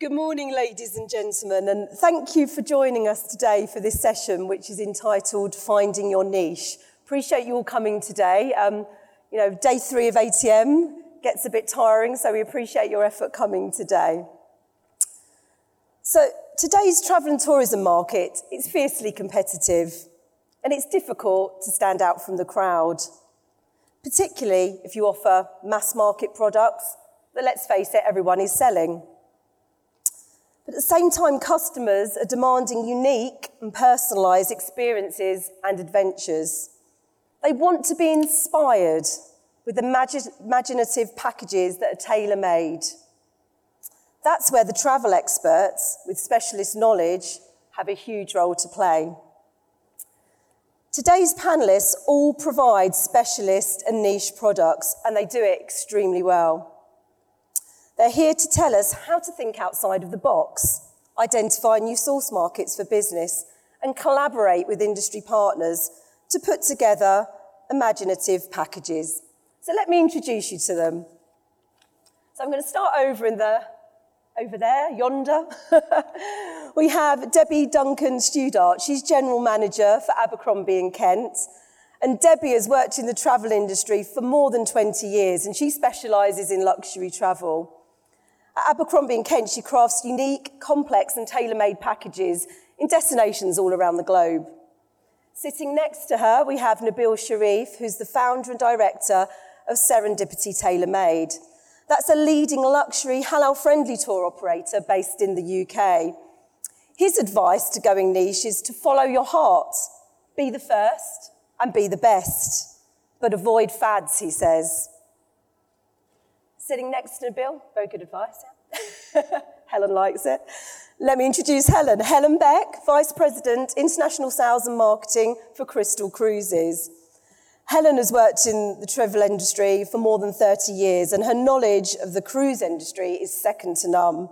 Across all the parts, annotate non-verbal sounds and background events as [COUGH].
Good morning, ladies and gentlemen, and thank you for joining us today for this session, which is entitled Finding Your Niche. Appreciate you all coming today. Um, you know, day three of ATM gets a bit tiring, so we appreciate your effort coming today. So, today's travel and tourism market is fiercely competitive, and it's difficult to stand out from the crowd, particularly if you offer mass market products that, let's face it, everyone is selling. But at the same time, customers are demanding unique and personalised experiences and adventures. They want to be inspired with imaginative packages that are tailor made. That's where the travel experts with specialist knowledge have a huge role to play. Today's panelists all provide specialist and niche products, and they do it extremely well. They're here to tell us how to think outside of the box, identify new source markets for business, and collaborate with industry partners to put together imaginative packages. So let me introduce you to them. So I'm going to start over in the over there, yonder. [LAUGHS] we have Debbie Duncan Studart. She's general manager for Abercrombie and Kent. And Debbie has worked in the travel industry for more than 20 years, and she specialises in luxury travel. At Abercrombie and Kent, she crafts unique, complex, and tailor made packages in destinations all around the globe. Sitting next to her, we have Nabil Sharif, who's the founder and director of Serendipity Tailor Made. That's a leading luxury, halal friendly tour operator based in the UK. His advice to going niche is to follow your heart, be the first, and be the best. But avoid fads, he says sitting next to Bill. Very good advice. Yeah? [LAUGHS] Helen likes it. Let me introduce Helen. Helen Beck, Vice President, International Sales and Marketing for Crystal Cruises. Helen has worked in the travel industry for more than 30 years, and her knowledge of the cruise industry is second to none.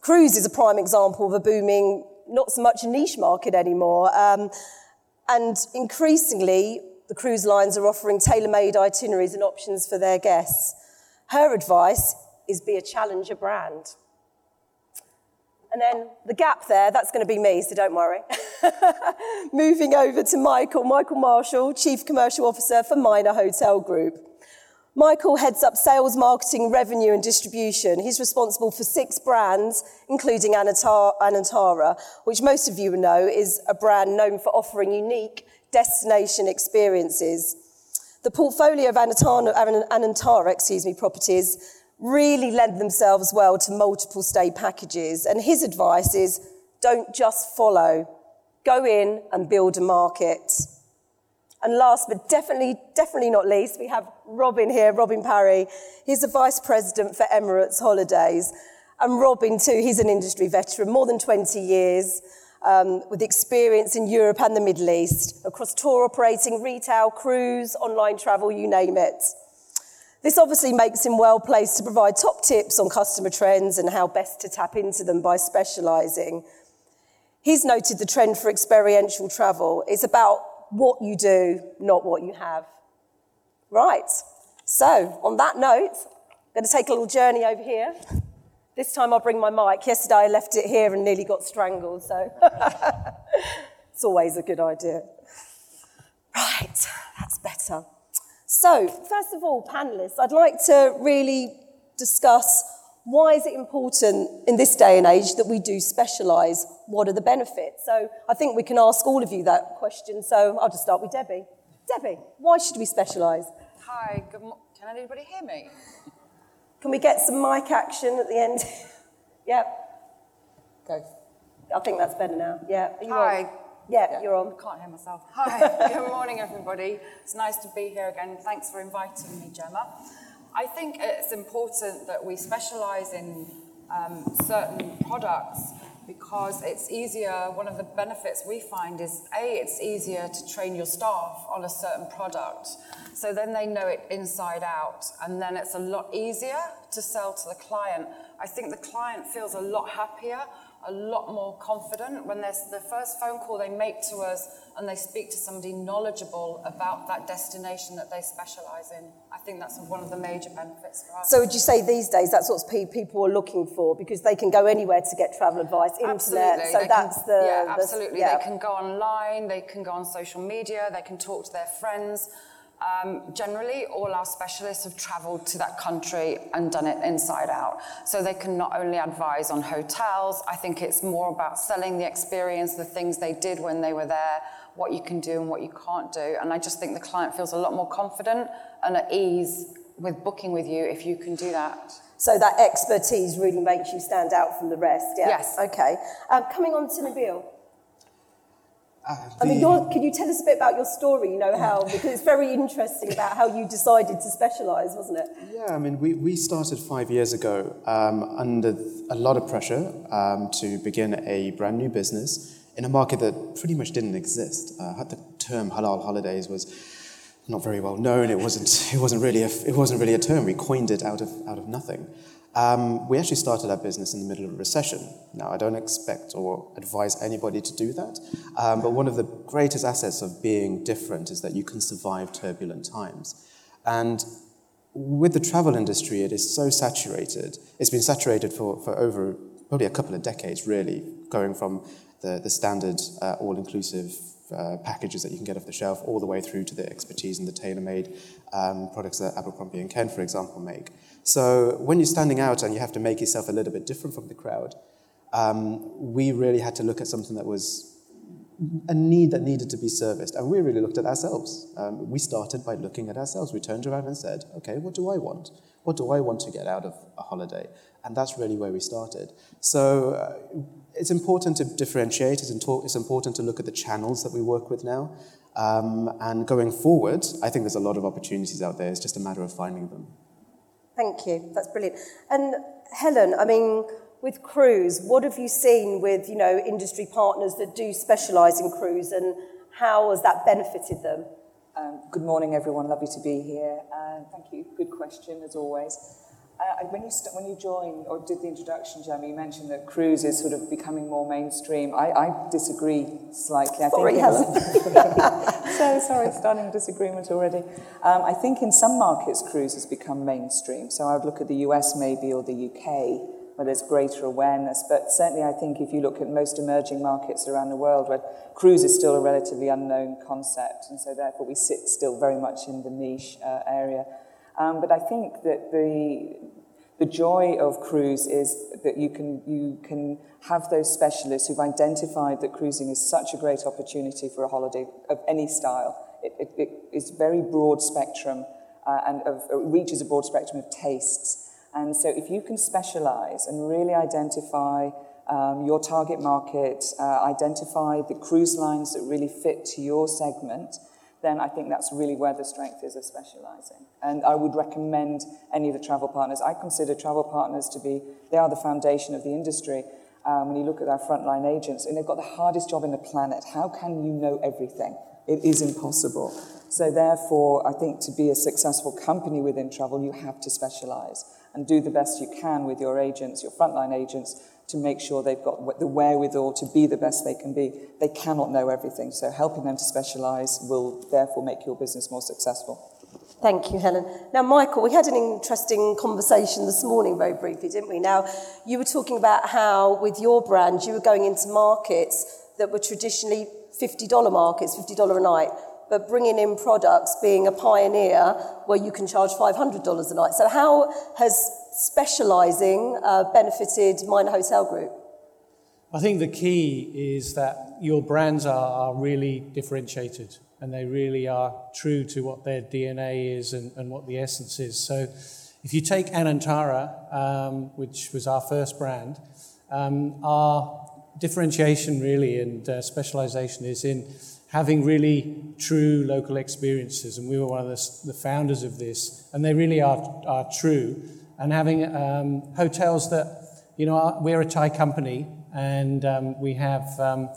Cruise is a prime example of a booming, not so much a niche market anymore. Um, and increasingly, the cruise lines are offering tailor made itineraries and options for their guests. Her advice is be a challenger brand. And then the gap there, that's going to be me, so don't worry. [LAUGHS] Moving over to Michael, Michael Marshall, Chief Commercial Officer for Minor Hotel Group. Michael heads up sales, marketing, revenue, and distribution. He's responsible for six brands, including Anantara, which most of you know is a brand known for offering unique destination experiences. The portfolio of Anantara, excuse me, properties really lend themselves well to multiple stay packages. And his advice is don't just follow, go in and build a market. And last but definitely, definitely not least, we have Robin here, Robin Parry. He's the vice president for Emirates Holidays. And Robin, too, he's an industry veteran, more than 20 years um, with experience in Europe and the Middle East, across tour operating, retail, cruise, online travel, you name it. This obviously makes him well placed to provide top tips on customer trends and how best to tap into them by specialising. He's noted the trend for experiential travel. It's about what you do, not what you have. Right. So, on that note, I'm going to take a little journey over here. This time I'll bring my mic. Yesterday I left it here and nearly got strangled, so [LAUGHS] it's always a good idea. Right, that's better. So, first of all, panelists, I'd like to really discuss why is it important in this day and age that we do specialise? What are the benefits? So, I think we can ask all of you that question. So, I'll just start with Debbie. Debbie, why should we specialise? Hi, good mo- can anybody hear me? Can we get some mic action at the end? [LAUGHS] yep. Go. I think that's better now. Yeah. Hi. On? Yeah, yeah, you're on. I can't hear myself. Hi. [LAUGHS] Good morning, everybody. It's nice to be here again. Thanks for inviting me, Gemma. I think it's important that we specialise in um, certain products because it's easier. One of the benefits we find is A, it's easier to train your staff on a certain product. So then they know it inside out, and then it's a lot easier to sell to the client. I think the client feels a lot happier, a lot more confident when there's the first phone call they make to us and they speak to somebody knowledgeable about that destination that they specialize in. I think that's one of the major benefits for us. So would you say these days that's what people are looking for because they can go anywhere to get travel advice, internet. Absolutely. So they that's can, the Yeah, the- absolutely. yeah. They can go online, they can go on social media, they can talk to their friends. Um, generally, all our specialists have travelled to that country and done it inside out. So they can not only advise on hotels, I think it's more about selling the experience, the things they did when they were there, what you can do and what you can't do. And I just think the client feels a lot more confident and at ease with booking with you if you can do that. So that expertise really makes you stand out from the rest. Yeah. Yes. Okay. Um, coming on to Nabil. Uh, I mean, the- can you tell us a bit about your story? You know how because it's very interesting about how you decided to specialise, wasn't it? Yeah, I mean, we, we started five years ago um, under a lot of pressure um, to begin a brand new business in a market that pretty much didn't exist. Uh, the term halal holidays was not very well known. It wasn't, it wasn't, really, a, it wasn't really a term. We coined it out of, out of nothing. Um, we actually started our business in the middle of a recession. Now, I don't expect or advise anybody to do that, um, but one of the greatest assets of being different is that you can survive turbulent times. And with the travel industry, it is so saturated. It's been saturated for, for over probably a couple of decades, really, going from the, the standard uh, all inclusive uh, packages that you can get off the shelf all the way through to the expertise and the tailor made um, products that Abercrombie and Kent, for example, make. So when you're standing out and you have to make yourself a little bit different from the crowd, um, we really had to look at something that was a need that needed to be serviced. And we really looked at ourselves. Um, we started by looking at ourselves. We turned around and said, okay, what do I want? What do I want to get out of a holiday? And that's really where we started. So uh, it's important to differentiate. It's, into- it's important to look at the channels that we work with now. Um, and going forward, I think there's a lot of opportunities out there. It's just a matter of finding them. Thank you. That's brilliant. And Helen, I mean, with cruise, what have you seen with you know industry partners that do specialise in cruise, and how has that benefited them? Um, good morning, everyone. Lovely to be here. Uh, thank you. Good question, as always. Uh, when you st- when you joined or did the introduction, Jamie, you mentioned that cruise is sort of becoming more mainstream. I, I disagree slightly. I Sorry, think Helen. [LAUGHS] so sorry, starting disagreement already. Um, I think in some markets, cruise has become mainstream. So I would look at the US maybe or the UK, where there's greater awareness. But certainly, I think if you look at most emerging markets around the world, where cruise is still a relatively unknown concept, and so therefore we sit still very much in the niche uh, area. Um, but I think that the the joy of cruise is that you can you can have those specialists who've identified that cruising is such a great opportunity for a holiday of any style. It, it, it is very broad spectrum uh, and of, it reaches a broad spectrum of tastes. And so if you can specialize and really identify um, your target market, uh, identify the cruise lines that really fit to your segment, then I think that's really where the strength is of specializing. And I would recommend any of the travel partners. I consider travel partners to be, they are the foundation of the industry. Um, when you look at our frontline agents, and they've got the hardest job in the planet. How can you know everything? It is impossible. So therefore, I think to be a successful company within travel, you have to specialize and do the best you can with your agents, your frontline agents, to make sure they've got the wherewithal to be the best they can be. They cannot know everything, so helping them to specialize will therefore make your business more successful. Thank you, Helen. Now, Michael, we had an interesting conversation this morning, very briefly, didn't we? Now, you were talking about how, with your brand, you were going into markets that were traditionally $50 markets, $50 a night, but bringing in products, being a pioneer where you can charge $500 a night. So, how has specialising uh, benefited Minor Hotel Group? I think the key is that your brands are, are really differentiated and they really are true to what their DNA is and, and what the essence is. So, if you take Anantara, um, which was our first brand, um, our differentiation really and uh, specialization is in having really true local experiences. And we were one of the, the founders of this, and they really are, are true. And having um, hotels that, you know, we're a Thai company, and um, we have um,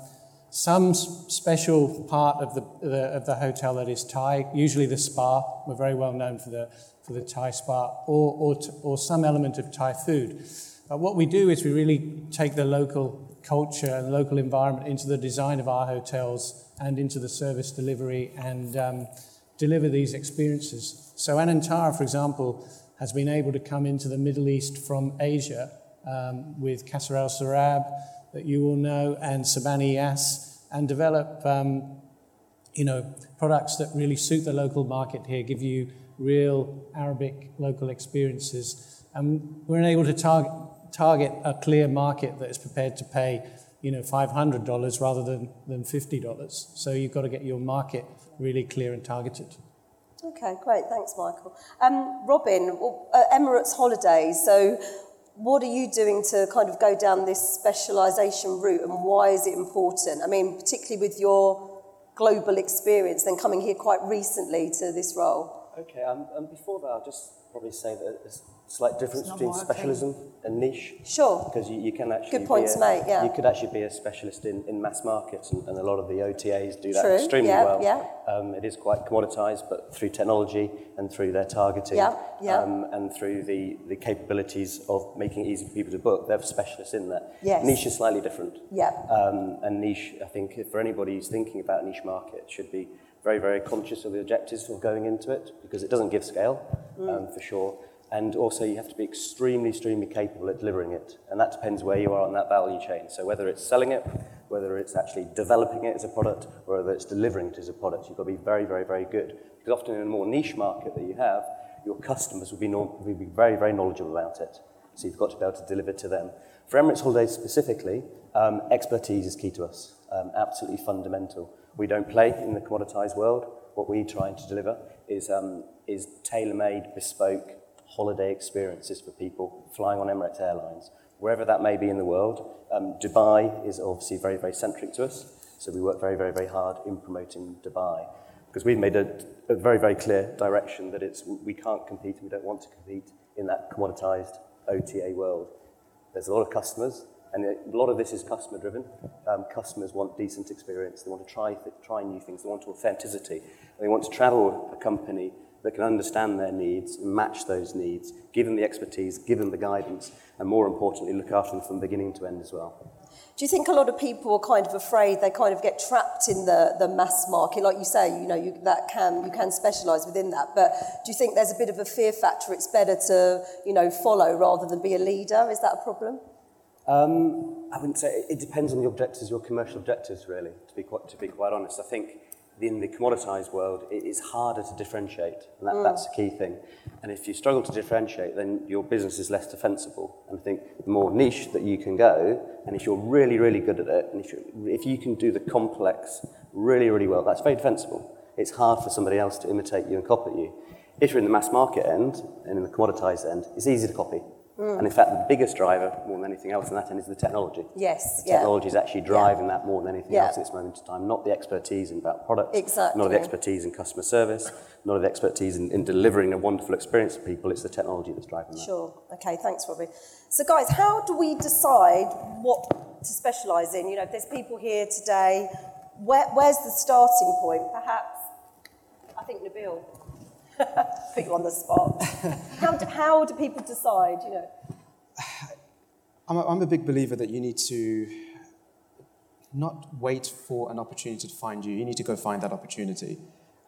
some special part of the, the, of the hotel that is Thai, usually the spa. We're very well known for the, for the Thai spa, or, or, or some element of Thai food. But what we do is we really take the local culture and local environment into the design of our hotels and into the service delivery and um, deliver these experiences. So Anantara, for example, has been able to come into the Middle East from Asia um, with Qasr Al Sarab, that you all know, and Sir Bani Yas, and develop um, you know, products that really suit the local market here, give you real Arabic local experiences. And we're able to target, target a clear market that is prepared to pay you know, $500 rather than, than $50. So you've got to get your market really clear and targeted. Okay, great. Thanks, Michael. Um, Robin, uh, Emirates Holidays. So what are you doing to kind of go down this specialisation route and why is it important? I mean, particularly with your global experience, then coming here quite recently to this role. Okay, um, and before that, I'll just probably say that slight difference between specialism and niche. Sure. Because you, you can actually Good points a, mate, yeah. You could actually be a specialist in, in mass markets, and, and a lot of the OTAs do that True, extremely yeah, well. Yeah. Um, it is quite commoditized, but through technology and through their targeting yeah, yeah. Um, and through the, the capabilities of making it easy for people to book, they're specialists in that. Yes. Niche is slightly different. Yeah. Um, and niche, I think, for anybody who's thinking about niche market, should be very, very conscious of the objectives of going into it because it doesn't give scale, mm. um, for sure. And also, you have to be extremely, extremely capable at delivering it. And that depends where you are on that value chain. So, whether it's selling it, whether it's actually developing it as a product, or whether it's delivering it as a product, you've got to be very, very, very good. Because often in a more niche market that you have, your customers will be, will be very, very knowledgeable about it. So, you've got to be able to deliver to them. For Emirates Holidays specifically, um, expertise is key to us, um, absolutely fundamental. We don't play in the commoditized world. What we're trying to deliver is, um, is tailor made, bespoke, holiday experiences for people flying on Emirates Airlines, wherever that may be in the world. Um, Dubai is obviously very, very centric to us, so we work very, very, very hard in promoting Dubai because we've made a, a very, very clear direction that it's we can't compete and we don't want to compete in that commoditized OTA world. There's a lot of customers, and a lot of this is customer driven. Um, customers want decent experience, they want to try, th- try new things, they want authenticity, they want to travel with a company that can understand their needs, and match those needs, give them the expertise, give them the guidance, and more importantly, look after them from beginning to end as well. Do you think a lot of people are kind of afraid they kind of get trapped in the, the mass market? Like you say, you know, you, that can, you can specialise within that. But do you think there's a bit of a fear factor? It's better to, you know, follow rather than be a leader? Is that a problem? Um, I wouldn't say, it depends on the objectives, your commercial objectives, really, to be quite, to be quite honest. I think in the commoditized world, it is harder to differentiate, and that, mm. that's the key thing. And if you struggle to differentiate, then your business is less defensible. And I think the more niche that you can go, and if you're really, really good at it, and if, you if you can do the complex really, really well, that's very defensible. It's hard for somebody else to imitate you and copy you. If you're in the mass market end and in the commoditized end, it's easy to copy. Mm. And in fact, the biggest driver, more than anything else in that end, is the technology. Yes. The technology yeah. is actually driving yeah. that more than anything yeah. else at this moment in time, not the expertise in about product, exactly. not the expertise in customer service, not the expertise in, in delivering a wonderful experience to people. It's the technology that's driving that. Sure. Okay, thanks, Robbie. So, guys, how do we decide what to specialise in? You know, if there's people here today, where, where's the starting point? Perhaps, I think Nabil. [LAUGHS] Put you on the spot. how, do, how do people decide, you know? I'm a, I'm a big believer that you need to not wait for an opportunity to find you. You need to go find that opportunity.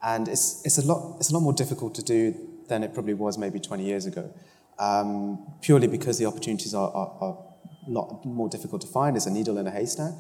And it's, it's, a, lot, it's a lot more difficult to do than it probably was maybe 20 years ago, um, purely because the opportunities are, are, are, a lot more difficult to find. It's a needle in a haystack.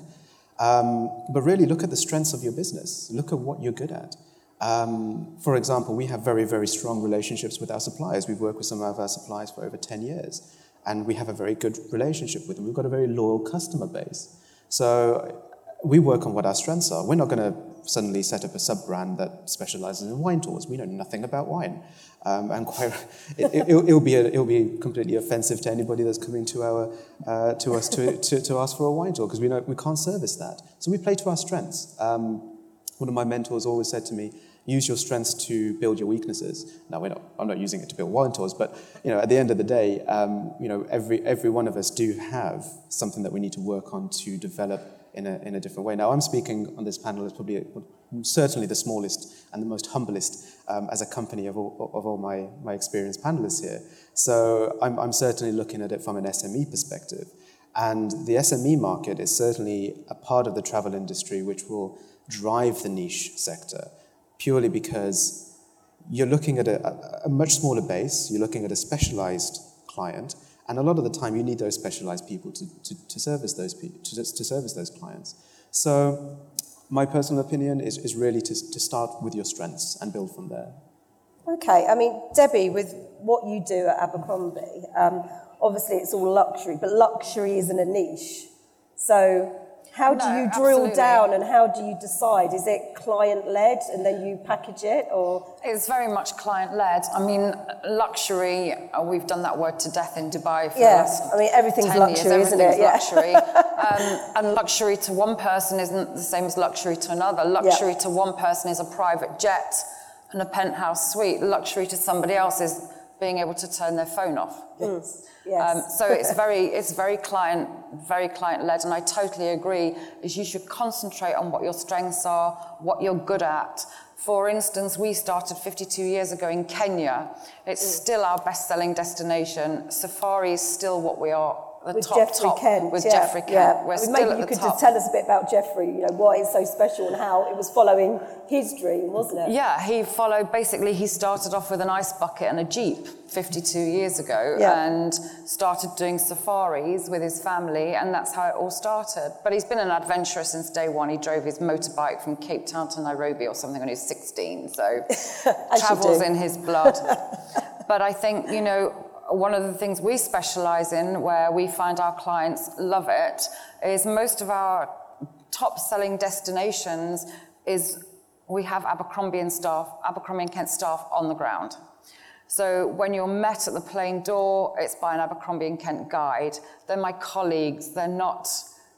Um, but really look at the strengths of your business. Look at what you're good at. Um, for example, we have very, very strong relationships with our suppliers. We've worked with some of our suppliers for over 10 years, and we have a very good relationship with them. We've got a very loyal customer base. So we work on what our strengths are. We're not going to suddenly set up a sub brand that specializes in wine tours. We know nothing about wine. Um, and quite, [LAUGHS] it, will it, be a, it'll be completely offensive to anybody that's coming to, our, uh, to us to, to, to ask for a wine tour because we, know, we can't service that. So we play to our strengths. Um, one of my mentors always said to me, use your strengths to build your weaknesses. Now, we're not, I'm not using it to build tours, but you know, at the end of the day, um, you know, every, every one of us do have something that we need to work on to develop in a, in a different way. Now, I'm speaking on this panel as probably certainly the smallest and the most humblest um, as a company of all, of all my, my experienced panelists here. So I'm, I'm certainly looking at it from an SME perspective. And the SME market is certainly a part of the travel industry which will drive the niche sector purely because you're looking at a, a much smaller base, you're looking at a specialized client, and a lot of the time you need those specialized people to, to, to service those to, to service those clients. So my personal opinion is, is really to, to start with your strengths and build from there. Okay, I mean, Debbie, with what you do at Abercrombie, um, obviously it's all luxury, but luxury isn't a niche. So how do No, you drill absolutely. down and how do you decide? Is it client led and then you package it or? It's very much client led. I mean, luxury, uh, we've done that word to death in Dubai for Yeah, the last I mean, everything's 10 luxury, years. isn't it? Everything's Yeah. luxury. [LAUGHS] um, and luxury to one person isn't the same as luxury to another. Luxury to one person is a private jet and a penthouse suite. Luxury to somebody else is being able to turn their phone off. Yes. Um, so it's [LAUGHS] very, it's very client, very client led, and I totally agree. Is you should concentrate on what your strengths are, what you're good at. For instance, we started 52 years ago in Kenya. It's still our best-selling destination. Safari is still what we are, the with top Geoffrey top Kent. with yeah, Geoffrey Kent. Yeah. We're I mean, still maybe you could top. just tell us a bit about Geoffrey, you know, why it's so special and how it was following his dream, wasn't it? Yeah, he followed basically, he started off with an ice bucket and a Jeep 52 years ago Yeah. and started doing safaris with his family, and that's how it all started. But he's been an adventurer since day one. He drove his motorbike from Cape Town to Nairobi or something when he was 16, so [LAUGHS] travels in his blood. [LAUGHS] but I think, you know, one of the things we specialize in where we find our clients love it is most of our top selling destinations is we have Abercrombie and staff, Abercrombie and Kent staff on the ground. So when you're met at the plane door, it's by an Abercrombie and Kent guide. They're my colleagues. They're not.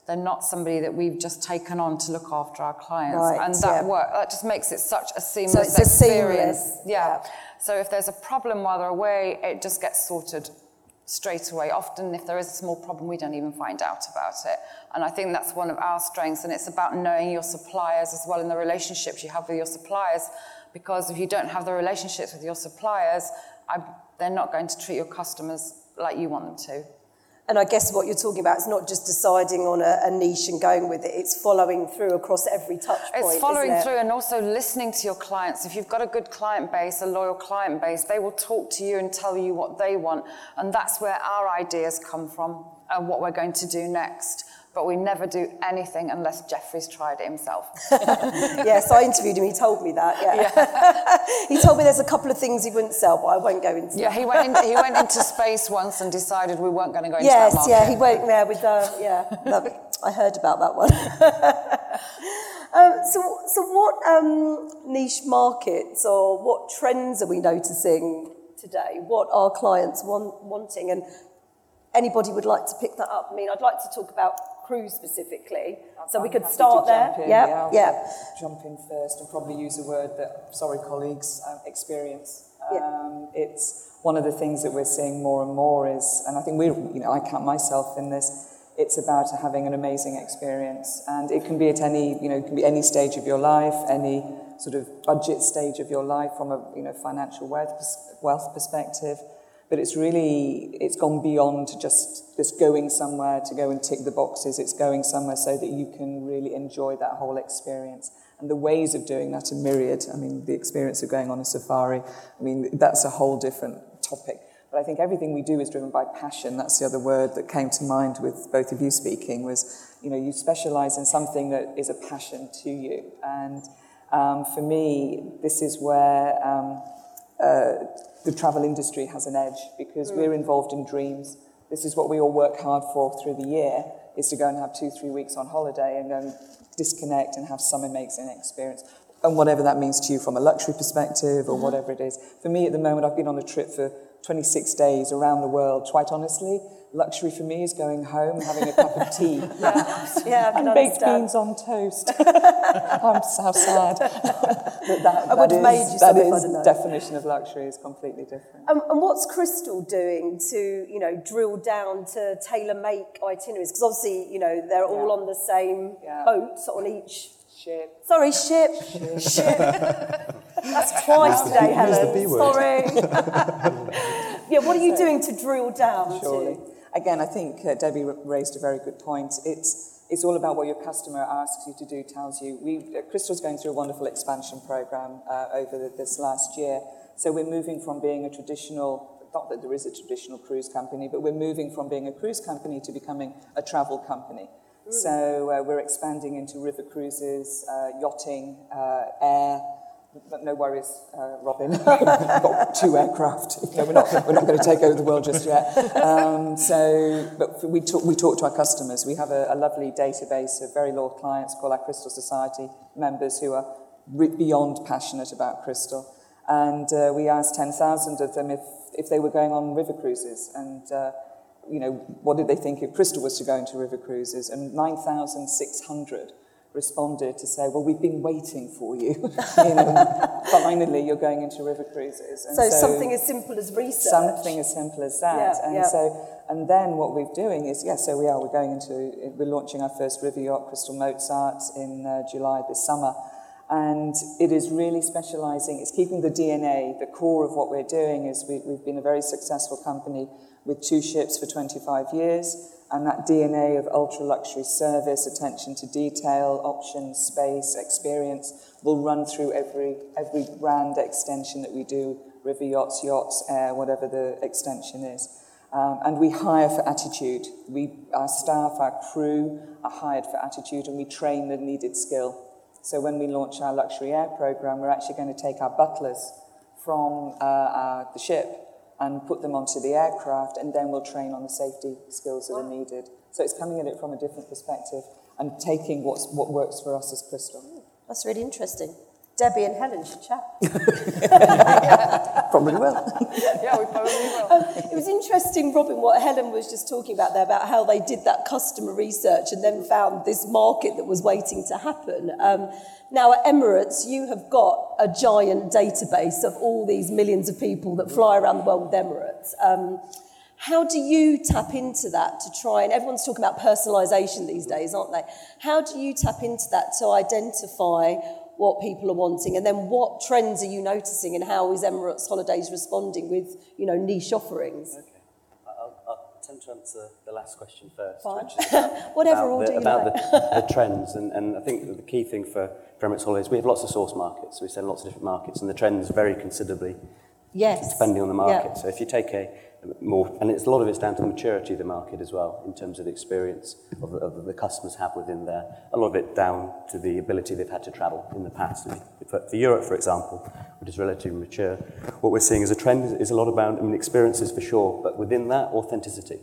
They're not somebody that we've just taken on to look after our clients. Right, and that yeah. work that just makes it such a seamless so it's a experience. seamless, yeah. yeah. So if there's a problem while they're away, it just gets sorted straight away. Often, if there is a small problem, we don't even find out about it. And I think that's one of our strengths. And it's about knowing your suppliers as well and the relationships you have with your suppliers. Because if you don't have the relationships with your suppliers, I, they're not going to treat your customers like you want them to. And I guess what you're talking about is not just deciding on a, a niche and going with it, it's following through across every touch point. It's following it? through and also listening to your clients. If you've got a good client base, a loyal client base, they will talk to you and tell you what they want. And that's where our ideas come from and what we're going to do next. But we never do anything unless Geoffrey's tried it himself. [LAUGHS] yes, I interviewed him. He told me that. Yeah. [LAUGHS] he told me there's a couple of things he wouldn't sell, but I won't go into. yeah, he went, in, he went into space once and decided we weren't going to go into Yes, that market. yeah, he went there with uh, yeah. I heard about that one. [LAUGHS] um, so, so what um, niche markets or what trends are we noticing today? What are clients want, wanting? And anybody would like to pick that up? I mean, I'd like to talk about cruise specifically, so we could start there. in, Yeah, yeah. Jump in first and probably use a word that, sorry, colleagues, um, experience. Yeah. Um, it's one of the things that we're seeing more and more is, and I think we, you know, I count myself in this. It's about having an amazing experience, and it can be at any, you know, it can be any stage of your life, any sort of budget stage of your life, from a, you know, financial wealth, wealth perspective. But it's really, it's gone beyond just, just going somewhere to go and tick the boxes. It's going somewhere so that you can really enjoy that whole experience. And the ways of doing that are myriad. I mean, the experience of going on a safari, I mean, that's a whole different topic. But I think everything we do is driven by passion. That's the other word that came to mind with both of you speaking was, you know, you specialize in something that is a passion to you. And um, for me, this is where um, uh, the travel industry has an edge because we're involved in dreams. This is what we all work hard for through the year, is to go and have two, three weeks on holiday and go and disconnect and have some amazing experience. And whatever that means to you from a luxury perspective or whatever it is. For me at the moment, I've been on a trip for 26 days around the world. Quite honestly, luxury for me is going home, and having a cup of tea, [LAUGHS] Yeah, yeah, and baked understand. beans on toast. [LAUGHS] I'm so sad. [LAUGHS] but that, I would have that made you that some if I'd is have known. definition of luxury is completely different. Um, and what's Crystal doing to, you know, drill down to tailor make itineraries? Because obviously, you know, they're all Yeah. on the same boat on each. Shit. Sorry, ship. ship. [LAUGHS] That's twice today, the Helen. B word. Sorry. [LAUGHS] yeah, what are you doing to drill down Surely. to? Again, I think uh, Debbie raised a very good point. It's, it's all about what your customer asks you to do, tells you. We, uh, Crystal's going through a wonderful expansion program uh, over the, this last year. So we're moving from being a traditional, not that there is a traditional cruise company, but we're moving from being a cruise company to becoming a travel company. So uh, we're expanding into river cruises, uh, yachting, uh, air, but no worries, uh, Robin. [LAUGHS] We've got two aircraft. [LAUGHS] Know, we're not, we're not going to take over the world just yet. Um, so, but we talk, we talk to our customers. We have a, a lovely database of very loyal clients called our Crystal Society members who are re- beyond passionate about crystal. And uh, we asked 10,000 of them if, if they were going on river cruises. And, uh, you know, what did they think if Crystal was to go into river cruises? And 9,600 responded to say, well, we've been waiting for you. [LAUGHS] you know, finally, you're going into river cruises. And So, something as simple as research. Something as simple as that. Yeah, and yeah. so, and then what we're doing is, yeah, so we are, we're going into, we're launching our first river yacht, Crystal Mozart, in uh, July this summer. And it is really specializing, it's keeping the DNA, the core of what we're doing is we, we've been a very successful company with two ships for 25 years. And that DNA of ultra luxury service, attention to detail, options, space, experience will run through every, every brand extension that we do river yachts, yachts, air, whatever the extension is. Um, and we hire for attitude. We, our staff, our crew are hired for attitude and we train the needed skill. So when we launch our luxury air program, we're actually going to take our butlers from uh, our, the ship and put them onto the aircraft, and then we'll train on the safety skills that are needed. So it's coming at it from a different perspective and taking what's, what works for us as Crystal. That's really interesting. Debbie and Helen should chat. [LAUGHS] Probably will. Yeah, we probably will. Um, it was interesting, Robin, what Helen was just talking about there, about how they did that customer research and then found this market that was waiting to happen. Um, now, at Emirates, you have got a giant database of all these millions of people that fly around the world with Emirates. Um, how do you tap into that to try and everyone's talking about personalisation these days, aren't they? How do you tap into that to identify what people are wanting, and then what trends are you noticing, and how is Emirates Holidays responding with, you know, niche offerings? Okay. I'll, I'll attempt to answer the last question first. Fine. About, [LAUGHS] Whatever about the, about like. the, the trends. And, and I think the key thing for Emirates Holidays, we have lots of source markets. So we send lots of different markets, and the trends vary considerably Yes. depending on the market. Yeah. So if you take a more, and it's a lot of it's down to the maturity of the market as well, in terms of the experience of the, of the customers have within there. A lot of it down to the ability they've had to travel in the past. For, for Europe, for example, which is relatively mature, what we're seeing as a trend is, a lot about I mean, experiences for sure, but within that, authenticity.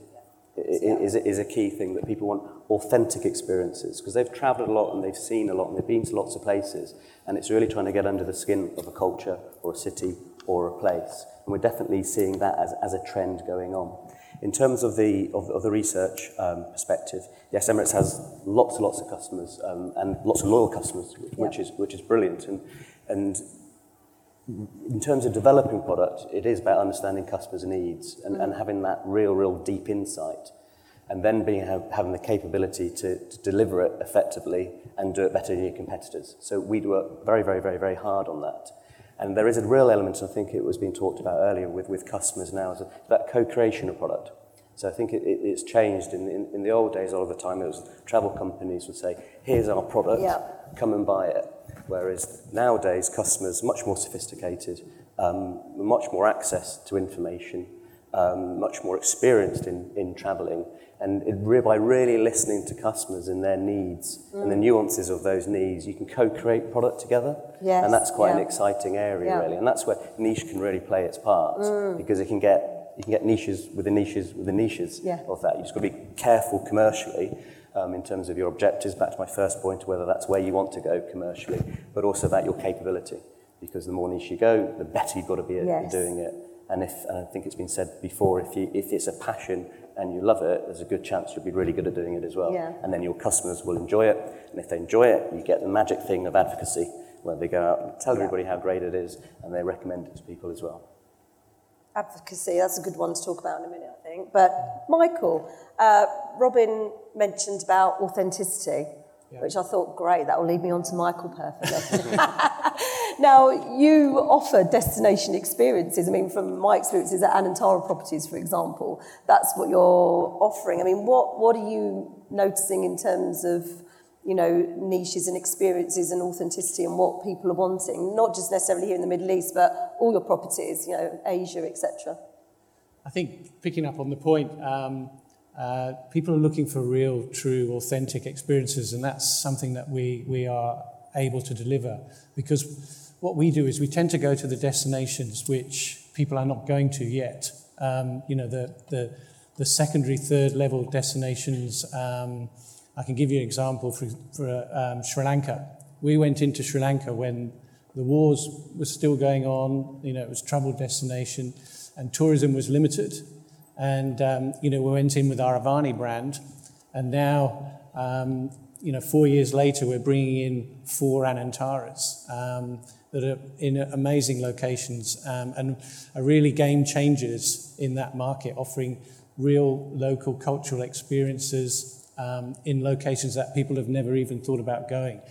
Is, is a key thing that people want authentic experiences because they've traveled a lot and they've seen a lot and they've been to lots of places and it's really trying to get under the skin of a culture or a city or a place. And we're definitely seeing that as, as a trend going on. In terms of the, of, of the research um, perspective, yes, Emirates has lots and lots of customers um, and lots of loyal customers, which, is, which is brilliant. And, and in terms of developing product, it is about understanding customers' needs and, and having that real, real deep insight. And then being, have, having the capability to, to deliver it effectively and do it better than your competitors. So we do work very, very, very, very hard on that. And there is a real element, I think it was being talked about earlier with, with customers now, is that co-creation of product. So I think it, it, it's changed. In, in, in the old days, a lot of the time, it was travel companies would say, here's our product, Yeah. come and buy it. Whereas nowadays, customers much more sophisticated, um, much more access to information, um, much more experienced in, in travelling, and it, by really listening to customers and their needs and the nuances of those needs, you can co-create product together. Yes, and that's quite an exciting area, Yeah. really. And that's where niche can really play its part because it can get you can get niches with the niches with the niches Yeah. of that. You just got to be careful commercially um, in terms of your objectives. Back to my first point, whether that's where you want to go commercially, but also about your capability. Because the more niche you go, the better you've got to be at Yes. doing it. And if and I think it's been said before, if you if it's a passion and you love it, there's a good chance you'll be really good at doing it as well. Yeah. And then your customers will enjoy it. And if they enjoy it, you get the magic thing of advocacy, where they go out and tell everybody how great it is, and they recommend it to people as well. Advocacy, that's a good one to talk about in a minute, I think. But Michael, uh, Robin mentioned about authenticity, which I thought, great, that will lead me on to Michael perfectly. [LAUGHS] [LAUGHS] [LAUGHS] now, you offer destination experiences. I mean, from my experiences at Anantara Properties, for example, that's what you're offering. I mean, what, what are you noticing in terms of you know, niches and experiences and authenticity and what people are wanting, not just necessarily here in the Middle East, but all your properties, you know, Asia, etc. I think picking up on the point, um, uh, people are looking for real, true, authentic experiences, and that's something that we, we are able to deliver. Because what we do is we tend to go to the destinations which people are not going to yet. Um, you know, the, the, the secondary, third level destinations. Um, I can give you an example for, for um, Sri Lanka. We went into Sri Lanka when the wars were still going on, you know, it was a troubled destination, and tourism was limited. And, um, you know, we went in with our Avani brand, and now, um, you know, four years later, we're bringing in four Anantaras um, that are in amazing locations um, and are really game changers in that market, offering real local cultural experiences, um, in locations that people have never even thought about going.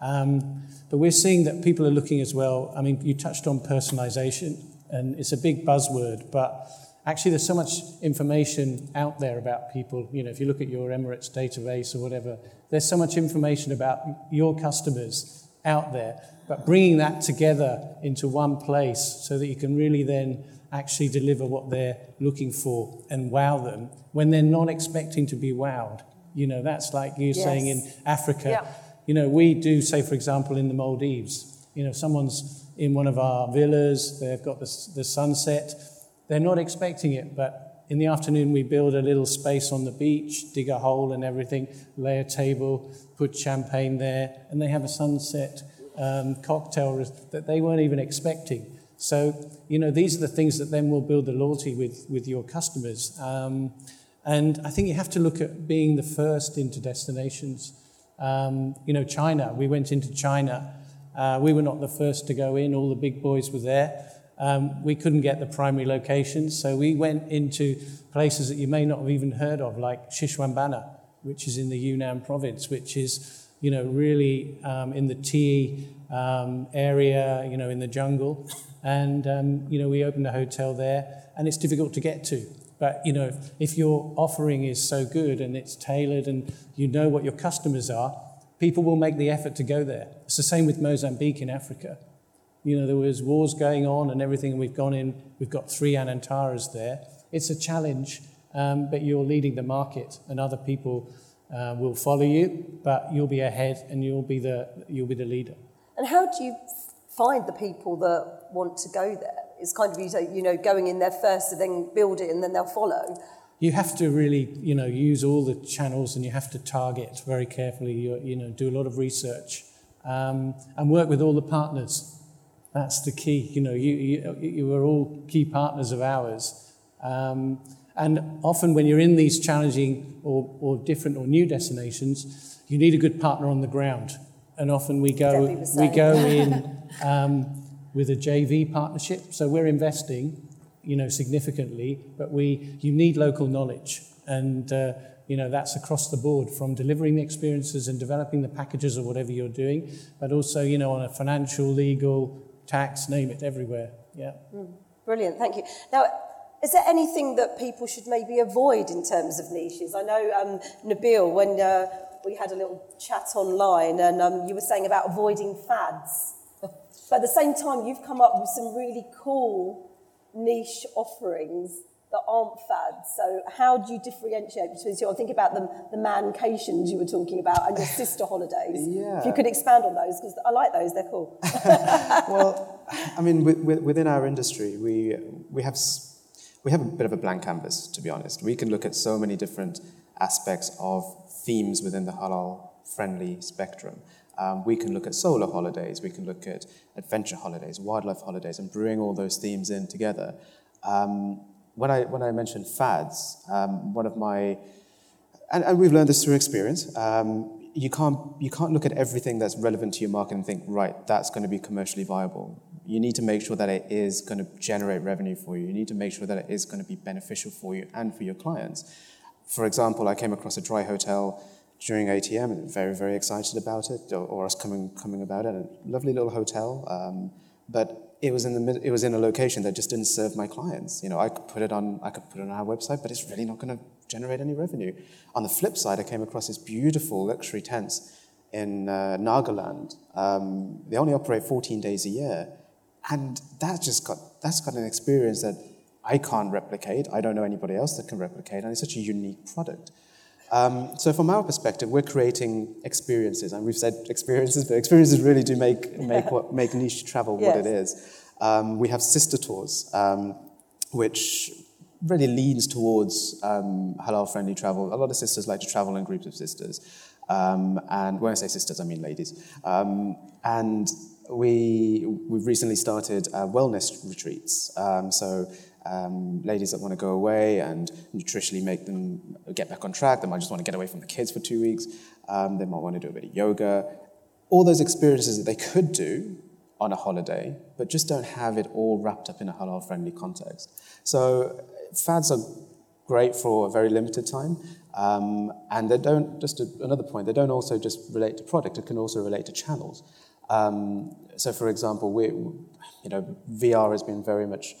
Um, but we're seeing that people are looking as well. I mean, you touched on personalization, and it's a big buzzword, but actually, there's so much information out there about people. You know, if you look at your Emirates database or whatever, there's so much information about your customers out there. But bringing that together into one place so that you can really then actually deliver what they're looking for and wow them when they're not expecting to be wowed you know, that's like you yes. saying in Africa. Yeah. You know, we do, say, for example, in the Maldives, you know, someone's in one of our villas, they've got the, the sunset. They're not expecting it, but in the afternoon, we build a little space on the beach, dig a hole and everything, lay a table, put champagne there, and they have a sunset um, cocktail that they weren't even expecting. So, you know, these are the things that then will build the loyalty with, with your customers. Um, and I think you have to look at being the first into destinations. Um, you know, China, we went into China. Uh, we were not the first to go in, all the big boys were there. Um, we couldn't get the primary locations, so we went into places that you may not have even heard of, like Xishuangbanna, which is in the Yunnan province, which is, you know, really um, in the tea um, area, you know, in the jungle. And, um, you know, we opened a hotel there, and it's difficult to get to. But you know, if your offering is so good and it's tailored and you know what your customers are, people will make the effort to go there. It's the same with Mozambique in Africa. You know, there was wars going on and everything, and we've gone in, we've got three Anantaras there. It's a challenge, um, but you're leading the market, and other people uh, will follow you, but you'll be ahead and you'll be the, you'll be the leader. And how do you find the people that want to go there? It's kind of, you know, going in there first and then build it and then they'll follow. You have to really, you know, use all the channels and you have to target very carefully, you, you know, do a lot of research um, and work with all the partners. That's the key. You know, you, you, you are all key partners of ours. Um, and often when you're in these challenging or, or different or new destinations, you need a good partner on the ground. And often we go, we go in [LAUGHS] um, with a JV partnership. So we're investing, you know, significantly, but we you need local knowledge, and uh, you know that's across the board from delivering the experiences and developing the packages or whatever you're doing, but also you know on a financial, legal, tax, name it, everywhere. Yeah. Mm, brilliant, thank you. Now. Is there anything that people should maybe avoid in terms of niches? I know, um, Nabil, when uh, we had a little chat online, and um, you were saying about avoiding fads. [LAUGHS] But at the same time, you've come up with some really cool niche offerings that aren't fads. So how do you differentiate between two? I think about the, the mancations you were talking about and your [LAUGHS] sister holidays. Yeah. If you could expand on those, because I like those, they're cool. [LAUGHS] well, I mean, within our industry, we, we, have, we have a bit of a blank canvas, to be honest. We can look at so many different aspects of themes within the halal-friendly spectrum. Um, we can look at solar holidays, we can look at adventure holidays, wildlife holidays, and bring all those themes in together. Um, when, I, when I mentioned fads, um, one of my, and, and we've learned this through experience, um, you, can't, you can't look at everything that's relevant to your market and think, right, that's going to be commercially viable. You need to make sure that it is going to generate revenue for you. You need to make sure that it is going to be beneficial for you and for your clients. For example, I came across a dry hotel during ATM and very, very excited about it, or, or us coming, coming about it. A lovely little hotel, um, but it was in the it was in a location that just didn't serve my clients. You know, I could put it on I could put it on our website, but it's really not going to generate any revenue. On the flip side, I came across this beautiful luxury tents in uh, Nagaland. Um, they only operate 14 days a year, and that just got that's got an experience that I can't replicate. I don't know anybody else that can replicate, and it's such a unique product. Um, so from our perspective, we're creating experiences, and we've said experiences, but experiences really do make make what [LAUGHS] make niche travel yes. what it is. Um, we have sister tours, um, which really leans towards um, halal-friendly travel. A lot of sisters like to travel in groups of sisters, um, and when I say sisters, I mean ladies. Um, and we we've recently started uh, wellness retreats. so um, ladies that want to go away and nutritionally make them get back on track. They might just want to get away from the kids for two weeks. Um, they might want to do a bit of yoga. All those experiences that they could do on a holiday, but just don't have it all wrapped up in a halal friendly context. So fads are great for a very limited time. Um, and they don't, just a, another point, they don't also just relate to product, it can also relate to channels. Um, so, for example, we, you know, VR has been very much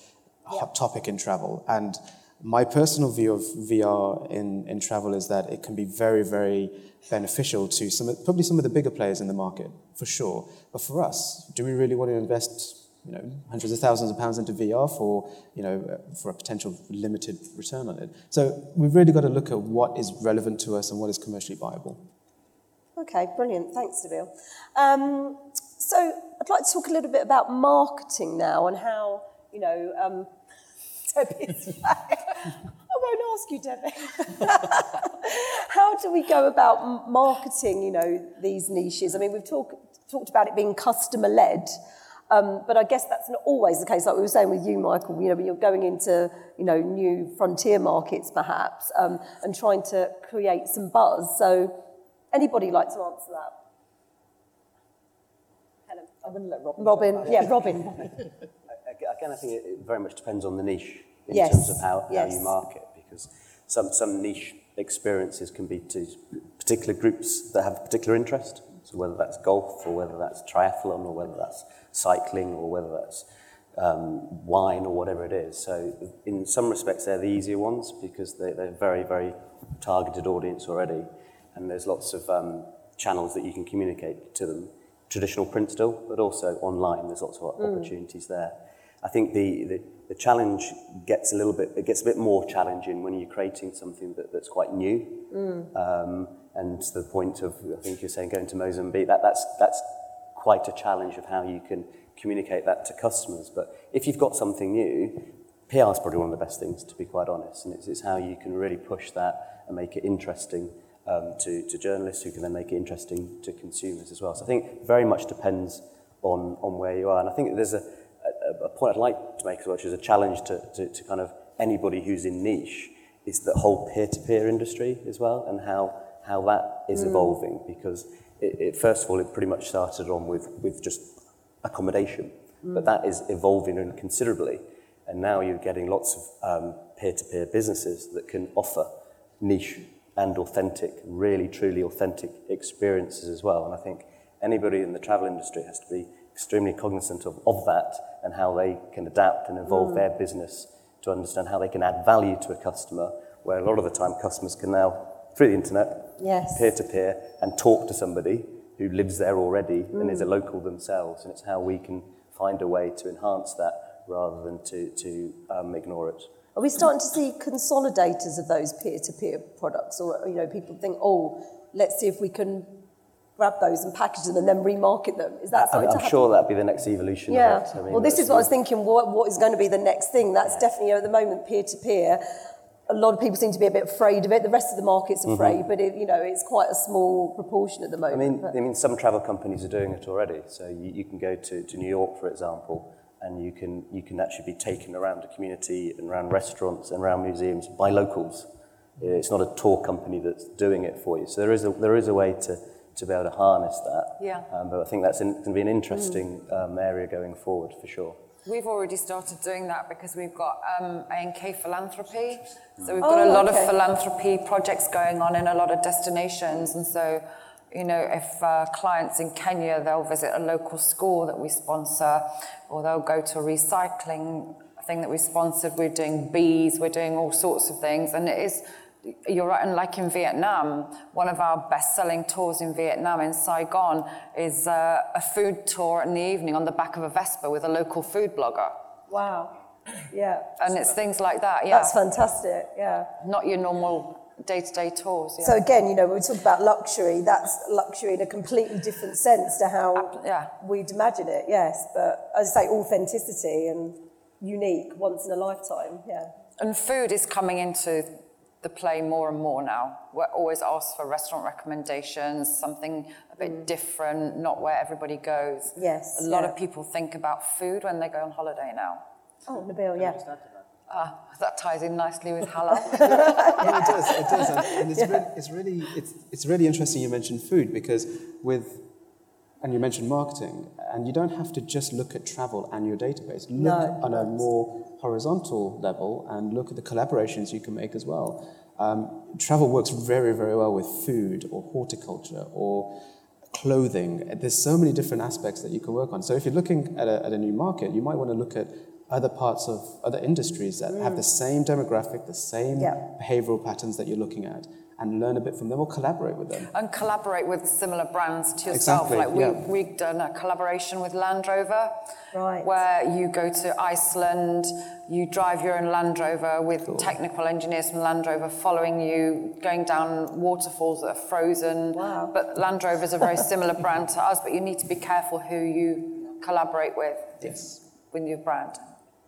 hot topic in travel. And my personal view of VR in, in travel is that it can be very, very beneficial to some, probably some of the bigger players in the market, for sure. But for us, do we really want to invest you know, hundreds of thousands of pounds into VR for, you know, for a potential limited return on it? So we've really got to look at what is relevant to us and what is commercially viable. Okay, brilliant. Thanks, Nabil. Um, so I'd like to talk a little bit about marketing now and how, you know, um, [LAUGHS] Debbie's I won't ask you, Debbie. [LAUGHS] How do we go about marketing, you know, these niches? I mean, we've talk, talked about it being customer-led, um, but I guess that's not always the case. Like we were saying with you, Michael, you know, when you're going into, you know, new frontier markets, perhaps, um, and trying to create some buzz. So, anybody like to answer that? Helen. I'm going to let Robin. Robin, yeah, Robin. [LAUGHS] again, I think it very much depends on the niche in yes. terms of how, yes. how you market, because some, some niche experiences can be to particular groups that have a particular interest. So whether that's golf or whether that's triathlon or whether that's cycling or whether that's um, wine or whatever it is. So in some respects, they're the easier ones because they, they're very, very targeted audience already. And there's lots of um, channels that you can communicate to them. Traditional print still, but also online. There's lots of mm. opportunities there. I think the, the, the challenge gets a little bit, it gets a bit more challenging when you're creating something that, that's quite new. Mm. Um, and to the point of, I think you're saying going to Mozambique, that, that's, that's quite a challenge of how you can communicate that to customers. But if you've got something new, PR is probably one of the best things, to be quite honest. And it's, it's how you can really push that and make it interesting um, to, to journalists who can then make it interesting to consumers as well. So I think very much depends on, on where you are. And I think there's a, point I'd like to make as well, which is a challenge to, to, to kind of anybody who's in niche, is the whole peer-to-peer industry as well, and how, how that is mm. evolving, because it, it, first of all, it pretty much started on with, with just accommodation, mm. but that is evolving considerably, and now you're getting lots of um, peer-to-peer businesses that can offer niche and authentic, really truly authentic experiences as well, and I think anybody in the travel industry has to be extremely cognizant of, of that and how they can adapt and evolve mm. their business to understand how they can add value to a customer, where a lot of the time customers can now, through the internet, yes. peer to peer, and talk to somebody who lives there already mm. and is a mm. local themselves. And it's how we can find a way to enhance that rather than to, to um, ignore it. Are we starting to see consolidators of those peer-to-peer products? Or, you know, people think, oh, let's see if we can grab those and package them and then remarket them. Is that something I'm, I'm sure that'd be the next evolution yeah. I mean, well, this is what I was thinking. What, what is going to be the next thing? That's yeah. definitely, you know, at the moment, peer-to-peer. A lot of people seem to be a bit afraid of it. The rest of the market's mm-hmm. afraid, mm-hmm. but it, you know, it's quite a small proportion at the moment. I mean, I mean, some travel companies are doing it already. So you, you can go to, to New York, for example, and you can, you can actually be taken around the community and around restaurants and around museums by locals. It's not a tour company that's doing it for you. So there is a, there is a way to, to be able to harness that. Yeah. Um, but I think that's going to be an interesting um, area going forward for sure. We've already started doing that because we've got um, A&K Philanthropy. So we've Oh, got a lot okay. of philanthropy projects going on in a lot of destinations. And so, you know, if uh, clients in Kenya, they'll visit a local school that we sponsor, or they'll go to a recycling thing that we sponsored. We're doing bees, we're doing all sorts of things. And it is, you're right, and like in Vietnam, one of our best-selling tours in Vietnam, in Saigon, is uh, a food tour in the evening on the back of a Vespa with a local food blogger. Wow. Yeah. And it's things like that, yeah. That's fantastic. Yeah. Not your normal day-to-day tours. Yeah. So again, you know, when we talk about luxury, that's luxury in a completely different sense to how yeah. we'd imagine it, yes. But as I say, authenticity and unique, once in a lifetime, yeah. and food is coming into the play more and more now. We're always asked for restaurant recommendations, something a bit different, not where everybody goes. Yes, A lot yeah. of people think about food when they go on holiday now. Oh, Nabil, yeah. Ah, that ties in nicely with halal. [LAUGHS] No, it does. It does, and, and it's, really, it's really it's it's really interesting. You mentioned food because with and you mentioned marketing, and you don't have to just look at travel and your database. Look No. on a more horizontal level and look at the collaborations you can make as well. Um, travel works very very well with food or horticulture or clothing. There's so many different aspects that you can work on. So if you're looking at a, at a new market, you might want to look at other parts of other industries that have the same demographic, the same Yeah. behavioral patterns that you're looking at, and learn a bit from them or collaborate with them. and collaborate with similar brands to yourself. Exactly, like we, yeah. we've done a collaboration with Land Rover, Right. where you go to Iceland, you drive your own Land Rover with technical engineers from Land Rover following you, going down waterfalls that are frozen. Wow. But Land Rover is a very [LAUGHS] similar brand to us, but you need to be careful who you collaborate with Yes. with your brand.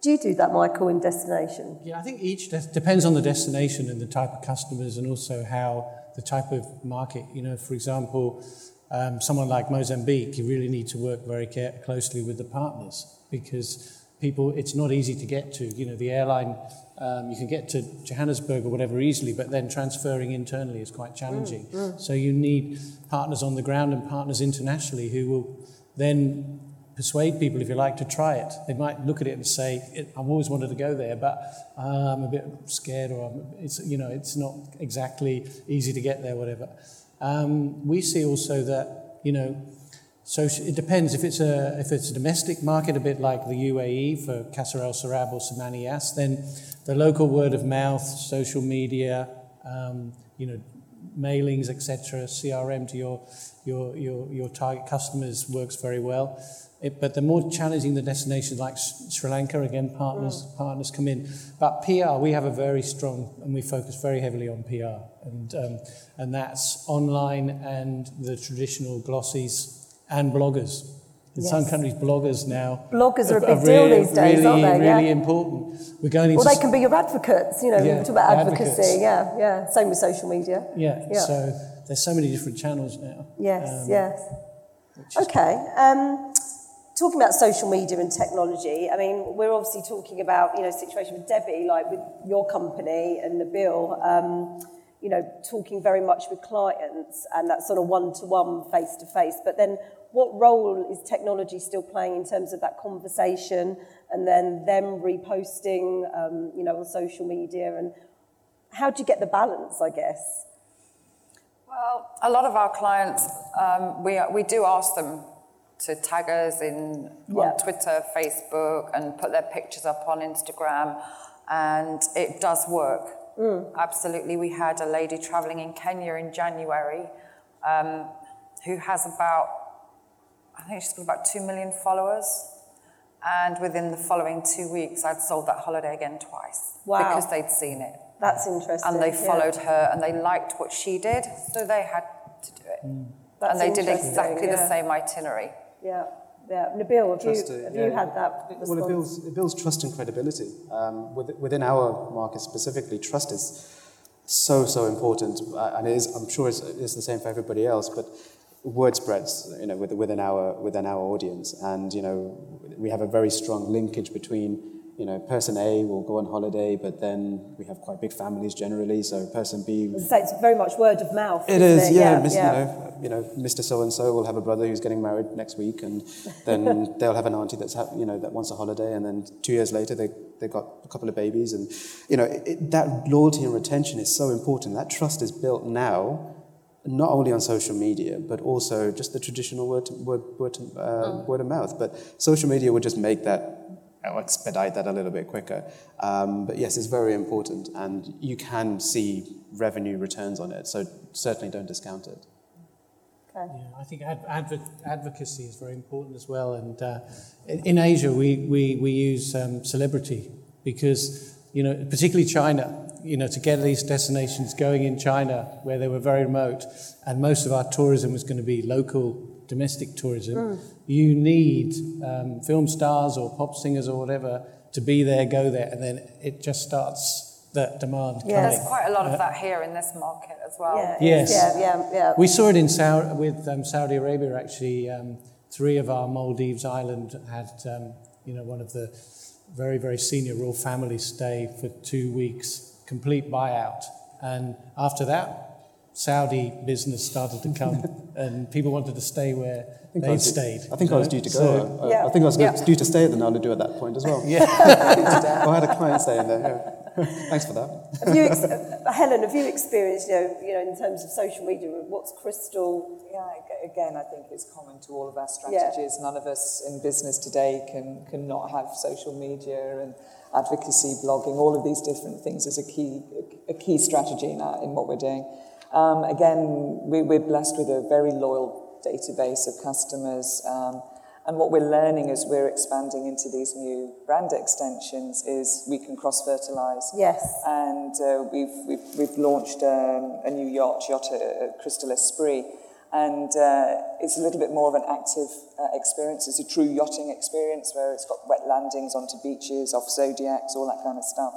Do you do that, Michael, in destination? Yeah, I think each des- depends on the destination and the type of customers, and also how the type of market. You know, for example, um, someone like Mozambique, you really need to work very care- closely with the partners because people. It's not easy to get to. You know, the airline. Um, you can get to Johannesburg or whatever easily, but then transferring internally is quite challenging. So you need partners on the ground and partners internationally who will then persuade people, if you like, to try it. They might look at it and say, "I've always wanted to go there, but uh, I'm a bit scared, or it's you know, it's not exactly easy to get there, whatever." Um, we see also that you know, so it depends if it's a if it's a domestic market, a bit like the UAE for Qasr Al Sarab or Sir Bani Yas, then the local word of mouth, social media, um, you know, mailings, etc., CRM to your, your, your, your target customers works very well. It, but the more challenging the destinations like Sri Lanka, again, partners, partners come in. But PR, we have a very strong, and we focus very heavily on PR. And, um, and that's online and the traditional glossies and bloggers. In some countries, bloggers now Bloggers are a big deal really, these days, really, aren't they? Yeah. Really important. We're going into Well, they can be your advocates, you know, Yeah, we talk about advocates. advocacy, yeah, yeah. Same with social media. yeah, Yeah. So there's so many different channels now. Yes, Um, yes. Okay. Um, talking about social media and technology, I mean, we're obviously talking about, you know, situation with Debbie, like with your company and Nabil, um, you know, talking very much with clients and that sort of one-to-one, face-to-face. But then what role is technology still playing in terms of that conversation and then them reposting, um, you know, on social media? And how do you get the balance, I guess? Well, a lot of our clients, um, we, we do ask them to tag us in Yeah. on Twitter, Facebook, and put their pictures up on Instagram, and it does work. Absolutely. We had a lady traveling in Kenya in January um, who has about, I think she's got about 2 million followers. And within the following two weeks, I'd sold that holiday again twice Wow. because they'd seen it That's interesting. and they yeah. followed her and they liked what she did, so they had to do it. That's and they did exactly the same itinerary. Yeah, yeah. Nabil, have, Trust you, it, have yeah. you had that Well, it response? builds, it builds trust and credibility. Um, within our market specifically, trust is so, so important. Uh, and it is, I'm sure it's, it's the same for everybody else. But word spreads, you know, within our within our audience, and you know, we have a very strong linkage between you know, person A will go on holiday, but then we have quite big families generally. So person B. So it's very much word of mouth. It is, it? yeah. yeah, yeah. You, know, you know, Mr. So and So will have a brother who's getting married next week, and then [LAUGHS] they'll have an auntie that's ha- you know that wants a holiday, and then two years later they they got a couple of babies, and you know it, that loyalty and retention is so important. That trust is built now. Not only on social media, but also just the traditional word, to, word, word, to, uh, mm. word of mouth. But social media would just make that expedite that a little bit quicker. Um, but yes, it's very important, and you can see revenue returns on it. So certainly don't discount it. Okay. Yeah, I think adv- adv- advocacy is very important as well. And uh, in, in, Asia, we, we, we use um, celebrity because, you know, particularly China, you know, to get these destinations going in China where they were very remote, and most of our tourism was going to be local domestic tourism, mm. you need um, film stars or pop singers or whatever to be there, go there, and then it just starts that demand yeah. Coming. There's quite a lot of uh, that here in this market as well. Yeah, yes. Yeah, yeah, yeah. We saw it in Saudi, with um, Saudi Arabia actually. Um, three of our Maldives island had, um, you know, one of the very, very senior royal families stay for two weeks, complete buyout. And after that, Saudi business started to come [LAUGHS] and people wanted to stay where they stayed. I think I was due to go. So, uh, yeah. I think I was yeah. due to stay at the Naladhu at that point as well. [LAUGHS] [LAUGHS] Yeah. I had a client staying there. Thanks for that. Have you ex- uh, Helen, have you experienced, you know, you know, in terms of social media, what's Crystal? Yeah, again, I think it's common to all of our strategies. Yeah. None of us in business today can, can not have social media and advocacy, blogging, all of these different things as a key, a key strategy in, our, in what we're doing. Um, again, we, we're blessed with a very loyal database of customers. Um, and what we're learning as we're expanding into these new brand extensions is we can cross fertilize. Yes. And uh, we've, we've, we've launched um, a new yacht, Yacht Crystal Esprit. And uh, it's a little bit more of an active uh, experience. It's a true yachting experience where it's got wet landings onto beaches, off zodiacs, all that kind of stuff.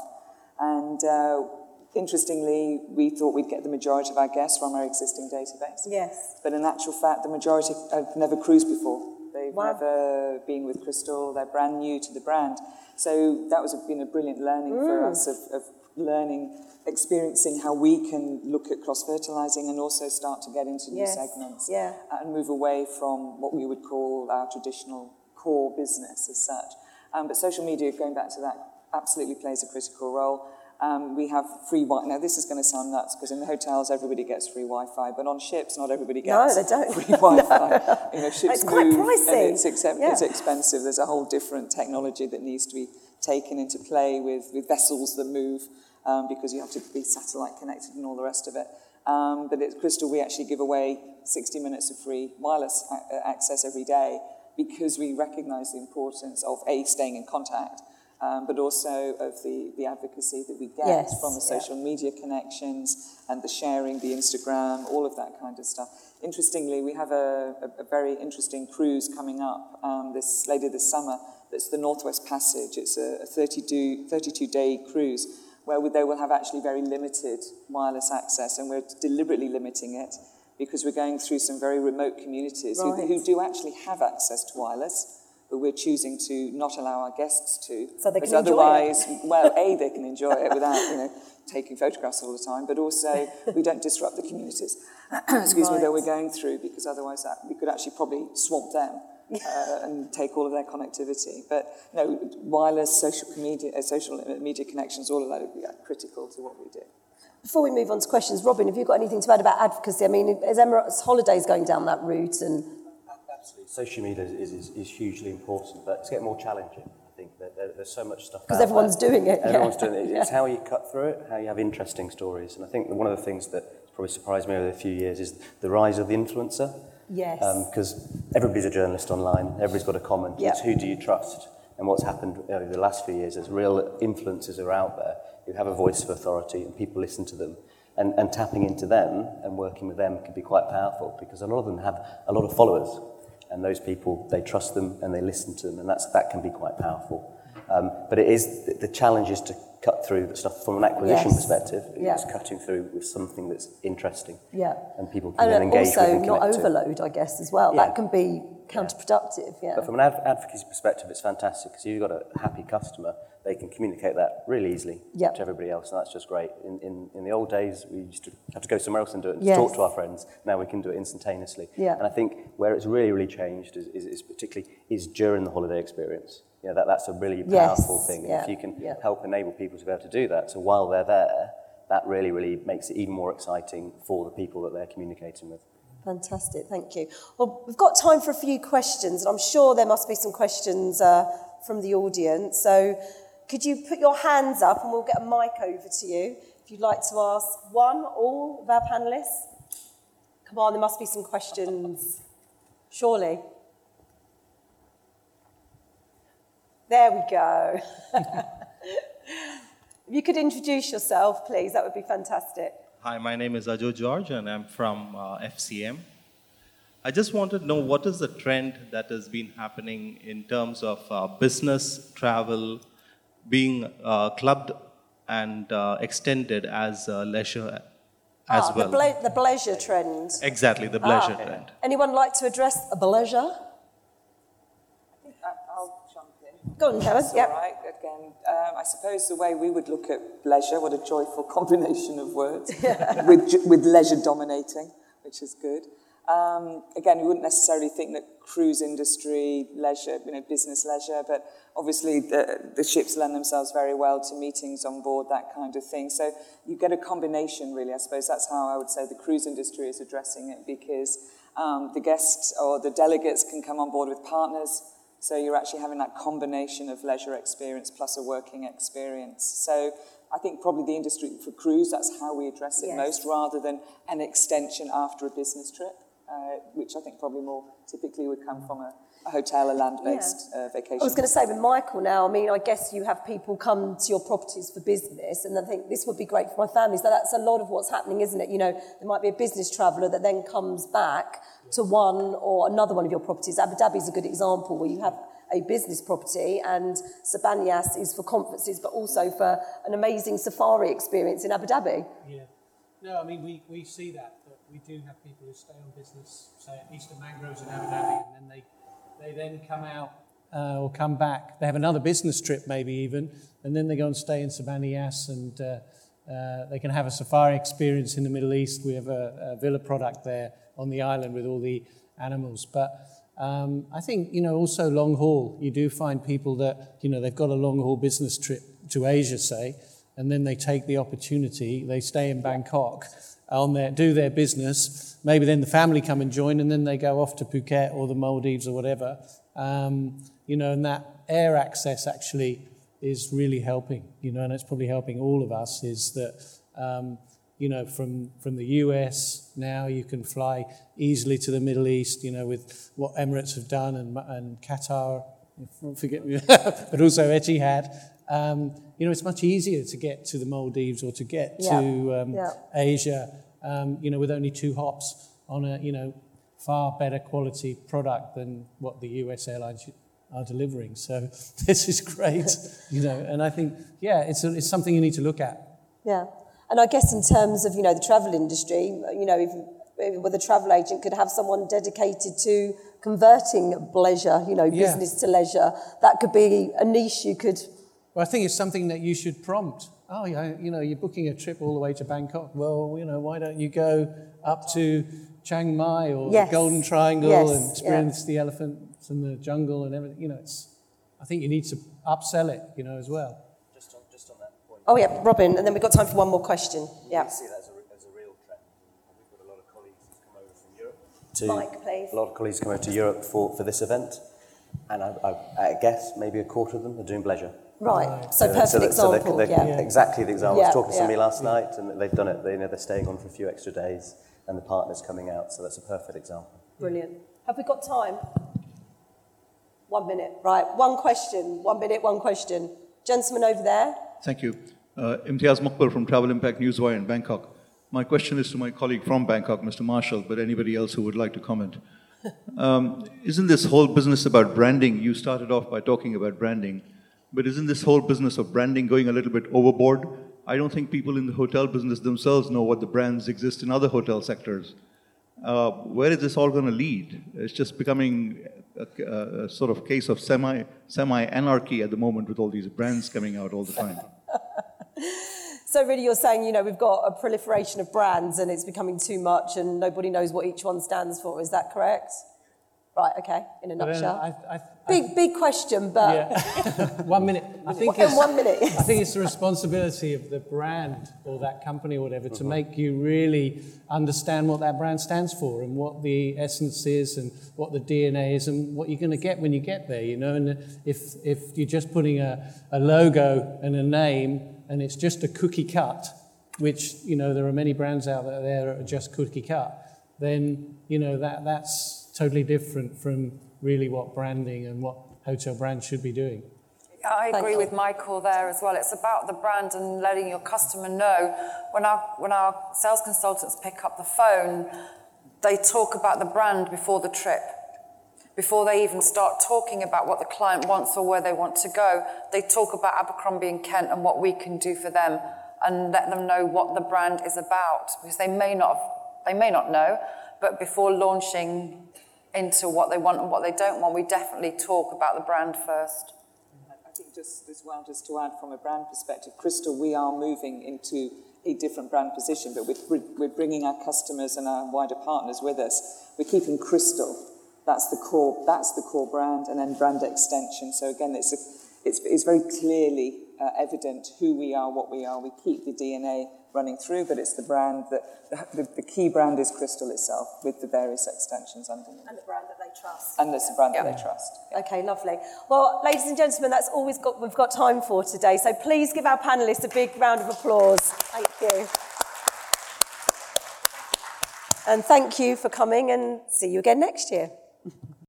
And uh, Interestingly, we thought we'd get the majority of our guests from our existing database. Yes. But in actual fact, the majority have never cruised before. They've wow. never been with Crystal. They're brand new to the brand. So that was a, been a brilliant learning mm. for us of, of learning, experiencing how we can look at cross-fertilizing and also start to get into new yes. segments yeah. and move away from what we would call our traditional core business as such. Um, but social media, going back to that, absolutely plays a critical role. Um, we have free Wi-Fi. Now, this is going to sound nuts because in the hotels everybody gets free Wi-Fi, but on ships not everybody gets no, they don't. free Wi-Fi. [LAUGHS] no. You know, ships it's quite pricey. it's, ex- yeah. it's expensive. There's a whole different technology that needs to be taken into play with, with vessels that move um, because you have to be satellite connected and all the rest of it. Um, but at Crystal, we actually give away 60 minutes of free wireless a- access every day because we recognise the importance of A, staying in contact, um, but also of the, the advocacy that we get yes, from the social yeah. media connections and the sharing, the Instagram, all of that kind of stuff. Interestingly, we have a, a, a very interesting cruise coming up um, this later this summer. That's the Northwest Passage. It's a, a 32, 32 day cruise where we, they will have actually very limited wireless access, and we're deliberately limiting it because we're going through some very remote communities right. who, who do actually have access to wireless but we're choosing to not allow our guests to. So they can otherwise, it. well, A, they can enjoy it without, you know, taking photographs all the time, but also we don't disrupt the communities, [CLEARS THROAT] excuse right. me, that we're going through, because otherwise that, we could actually probably swamp them. [LAUGHS] Uh, and take all of their connectivity. But you know, wireless social media, uh, social media connections, all of that would be uh, critical to what we do. Before we move on to questions, Robin, have you got anything to add about advocacy? I mean, is Emirates Holidays going down that route and Absolutely. Social media is, is, is hugely important, but it's getting more challenging. I think that there, there's so much stuff. Because everyone's there. doing it. Everyone's doing it. [LAUGHS] It's yeah. how you cut through it, how you have interesting stories. And I think one of the things that probably surprised me over a few years is the rise of the influencer. Yes. Because um, everybody's a journalist online, everybody's got a comment. Yep. It's who do you trust? And what's happened over the last few years is real influencers are out there who have a voice of authority and people listen to them. And, and tapping into them and working with them can be quite powerful because a lot of them have a lot of followers and those people, they trust them and they listen to them, and that's, that can be quite powerful. Um, but it is, the challenge is to cut through the stuff from an acquisition Yes. perspective. Yeah. It's cutting through with something that's interesting. Yeah. And people can And then engage also with and not connect to. overload, I guess, as well. Yeah. That can be counterproductive. Yeah. But from an ad- advocacy perspective, it's fantastic because you've got a happy customer, they can communicate that really easily Yeah. to everybody else, and that's just great. In, in, in the old days, we used to have to go somewhere else and do it and Yes. talk to our friends. Now we can do it instantaneously. Yeah. And I think where it's really, really changed is, is, is particularly is during the holiday experience. Yeah, that, that's a really Yes. powerful thing. And Yeah. if you can Yeah. help enable people to be able to do that, so while they're there, that really, really makes it even more exciting for the people that they're communicating with. Fantastic, thank you. Well, we've got time for a few questions, and I'm sure there must be some questions uh, from the audience. So, could you put your hands up and we'll get a mic over to you if you'd like to ask one, all of our panelists? Come on, there must be some questions. Surely. There we go. [LAUGHS] if you could introduce yourself, please, that would be fantastic. Hi, my name is Ajo George and I'm from uh, FCM. I just wanted to know what is the trend that has been happening in terms of uh, business travel being uh, clubbed and uh, extended as uh, leisure as Ah, well. The, ble- the pleasure trend. exactly, the pleasure Ah. trend. Anyone like to address a pleasure? I- I'll jump in. Go on, Helen. That's Yep. all right. Again, um, I suppose the way we would look at leisure, what a joyful [LAUGHS] combination of words, [LAUGHS] with, ju- with leisure dominating, which is good. Um, again, you wouldn't necessarily think that cruise industry, leisure, you know, business leisure, but obviously the, the ships lend themselves very well to meetings on board, that kind of thing. So you get a combination, really. I suppose that's how I would say the cruise industry is addressing it because um, the guests or the delegates can come on board with partners. So you're actually having that combination of leisure experience plus a working experience. So I think probably the industry for cruise, that's how we address it Yes. most, rather than an extension after a business trip, uh, which I think probably more typically would come from a, a hotel, a land-based uh, vacation. I was going to say with Michael now, I mean, I guess you have people come to your properties for business, and I think this would be great for my family. So that's a lot of what's happening, isn't it? You know, there might be a business traveller that then comes back to one or another one of your properties. Abu Dhabi is a good example where you have a business property, and Sir Bani Yas is for conferences, but also for an amazing safari experience in Abu Dhabi. Yeah. No, I mean, we, we see that, that we do have people who stay on business, say at Eastern Mangroves in Abu Dhabi, and then they, they then come out uh, or come back. They have another business trip, maybe even, and then they go and stay in Sir Bani Yas and uh, uh, they can have a safari experience in the Middle East. We have a, a villa product there on the island with all the animals. But um, I think, you know, also long haul, you do find people that, you know, they've got a long haul business trip to Asia, say, and then they take the opportunity, they stay in Bangkok, on their, do their business, maybe then the family come and join, and then they go off to Phuket or the Maldives or whatever. Um, you know, and that air access actually is really helping, you know, and it's probably helping all of us, is that, um, you know, from, from the US now you can fly easily to the Middle East, you know, with what Emirates have done and, and Qatar, forget me, [LAUGHS] but also Etihad. Um, you know, it's much easier to get to the Maldives or to get Yeah. to um, Yeah. Asia, um, you know, with only two hops on a, you know, far better quality product than what the US airlines are delivering. So [LAUGHS] this is great, [LAUGHS] you know, and I think, yeah, it's, a, it's something you need to look at. Yeah. And I guess in terms of, you know, the travel industry, you know, if, if with a travel agent could have someone dedicated to converting leisure, you know, Yeah. business to leisure, that could be a niche you could, Well, I think it's something that you should prompt. Oh, yeah, you know, you're booking a trip all the way to Bangkok. Well, you know, why don't you go up to Chiang Mai or Yes. the Golden Triangle Yes, and yeah. experience the elephants and the jungle and everything? You know, it's. I think you need to upsell it, you know, as well. Just on, just on that point. oh yeah, Robin, and then we've got time for one more question. Yeah. We see that as a, as a real trend. We've got a lot of colleagues who come over from Europe. To, Mike, please. A lot of colleagues come over to Europe for, for this event, and I, I, I guess maybe a quarter of them are doing pleasure. Right. So perfect that- example. they're- they're yeah. Exactly the example. I was talking to somebody yeah. last night, and they've done it. They, you know, they're staying on for a few extra days, and the partner's coming out, so that's a perfect example. Brilliant. Have we got time? One minute. Right. One question. One minute, one question. Gentleman over there. Thank you. Uh, Imtiaz Muqbil from Travel Impact Newswire in Bangkok. My question is to my colleague from Bangkok, Mr. Marshall, but anybody else who would like to comment. [LAUGHS] Um, isn't this whole business about branding? You started off by talking about branding, But isn't this whole business of branding going a little bit overboard? I don't think people in the hotel business themselves know what the brands exist in other hotel sectors. Uh, where is this all going to lead? It's just becoming a, a, a sort of case of semi semi anarchy at the moment with all these brands coming out all the time. [LAUGHS] So really you're saying, you know, we've got a proliferation of brands and it's becoming too much and nobody knows what each one stands for. Is that correct? Right, okay, in a nutshell. I, I, I, big, big question, but yeah. [LAUGHS] one minute. I think in it's, one minute. I think it's the responsibility of the brand or that company or whatever to uh-huh. make you really understand what that brand stands for and what the essence is and what the DNA is and what you're going to get when you get there, you know. And if, if you're just putting a, a logo and a name and it's just a cookie cut, which, you know, there are many brands out there that are just cookie cut, then, you know, that, that's totally different from really what branding and what hotel brands should be doing. Yeah, I Thank agree you. with Michael there as well. It's about the brand and letting your customer know. When our, when our sales consultants pick up the phone, they talk about the brand before the trip. Before they even start talking about what the client wants or where they want to go, they talk about Abercrombie and Kent and what we can do for them and let them know what the brand is about because they may not, they may not know, but before launching into what they want and what they don't want, we definitely talk about the brand first. I think just as well, just to add from a brand perspective, Crystal, we are moving into a different brand position, but we're, we're bringing our customers and our wider partners with us. We're keeping Crystal. That's the core. That's the core brand, and then brand extension. So again, it's a, it's, it's very clearly uh, evident who we are, what we are. We keep the DNA running through, but it's the brand that the, the key brand is Crystal itself, with the various extensions underneath, and the brand that they trust. and it's the brand that they trust. Okay, lovely. Well, ladies and gentlemen, that's all we've got, we've got time for today. So please give our panellists a big round of applause. Thank you. And thank you for coming and see you again next year. [LAUGHS]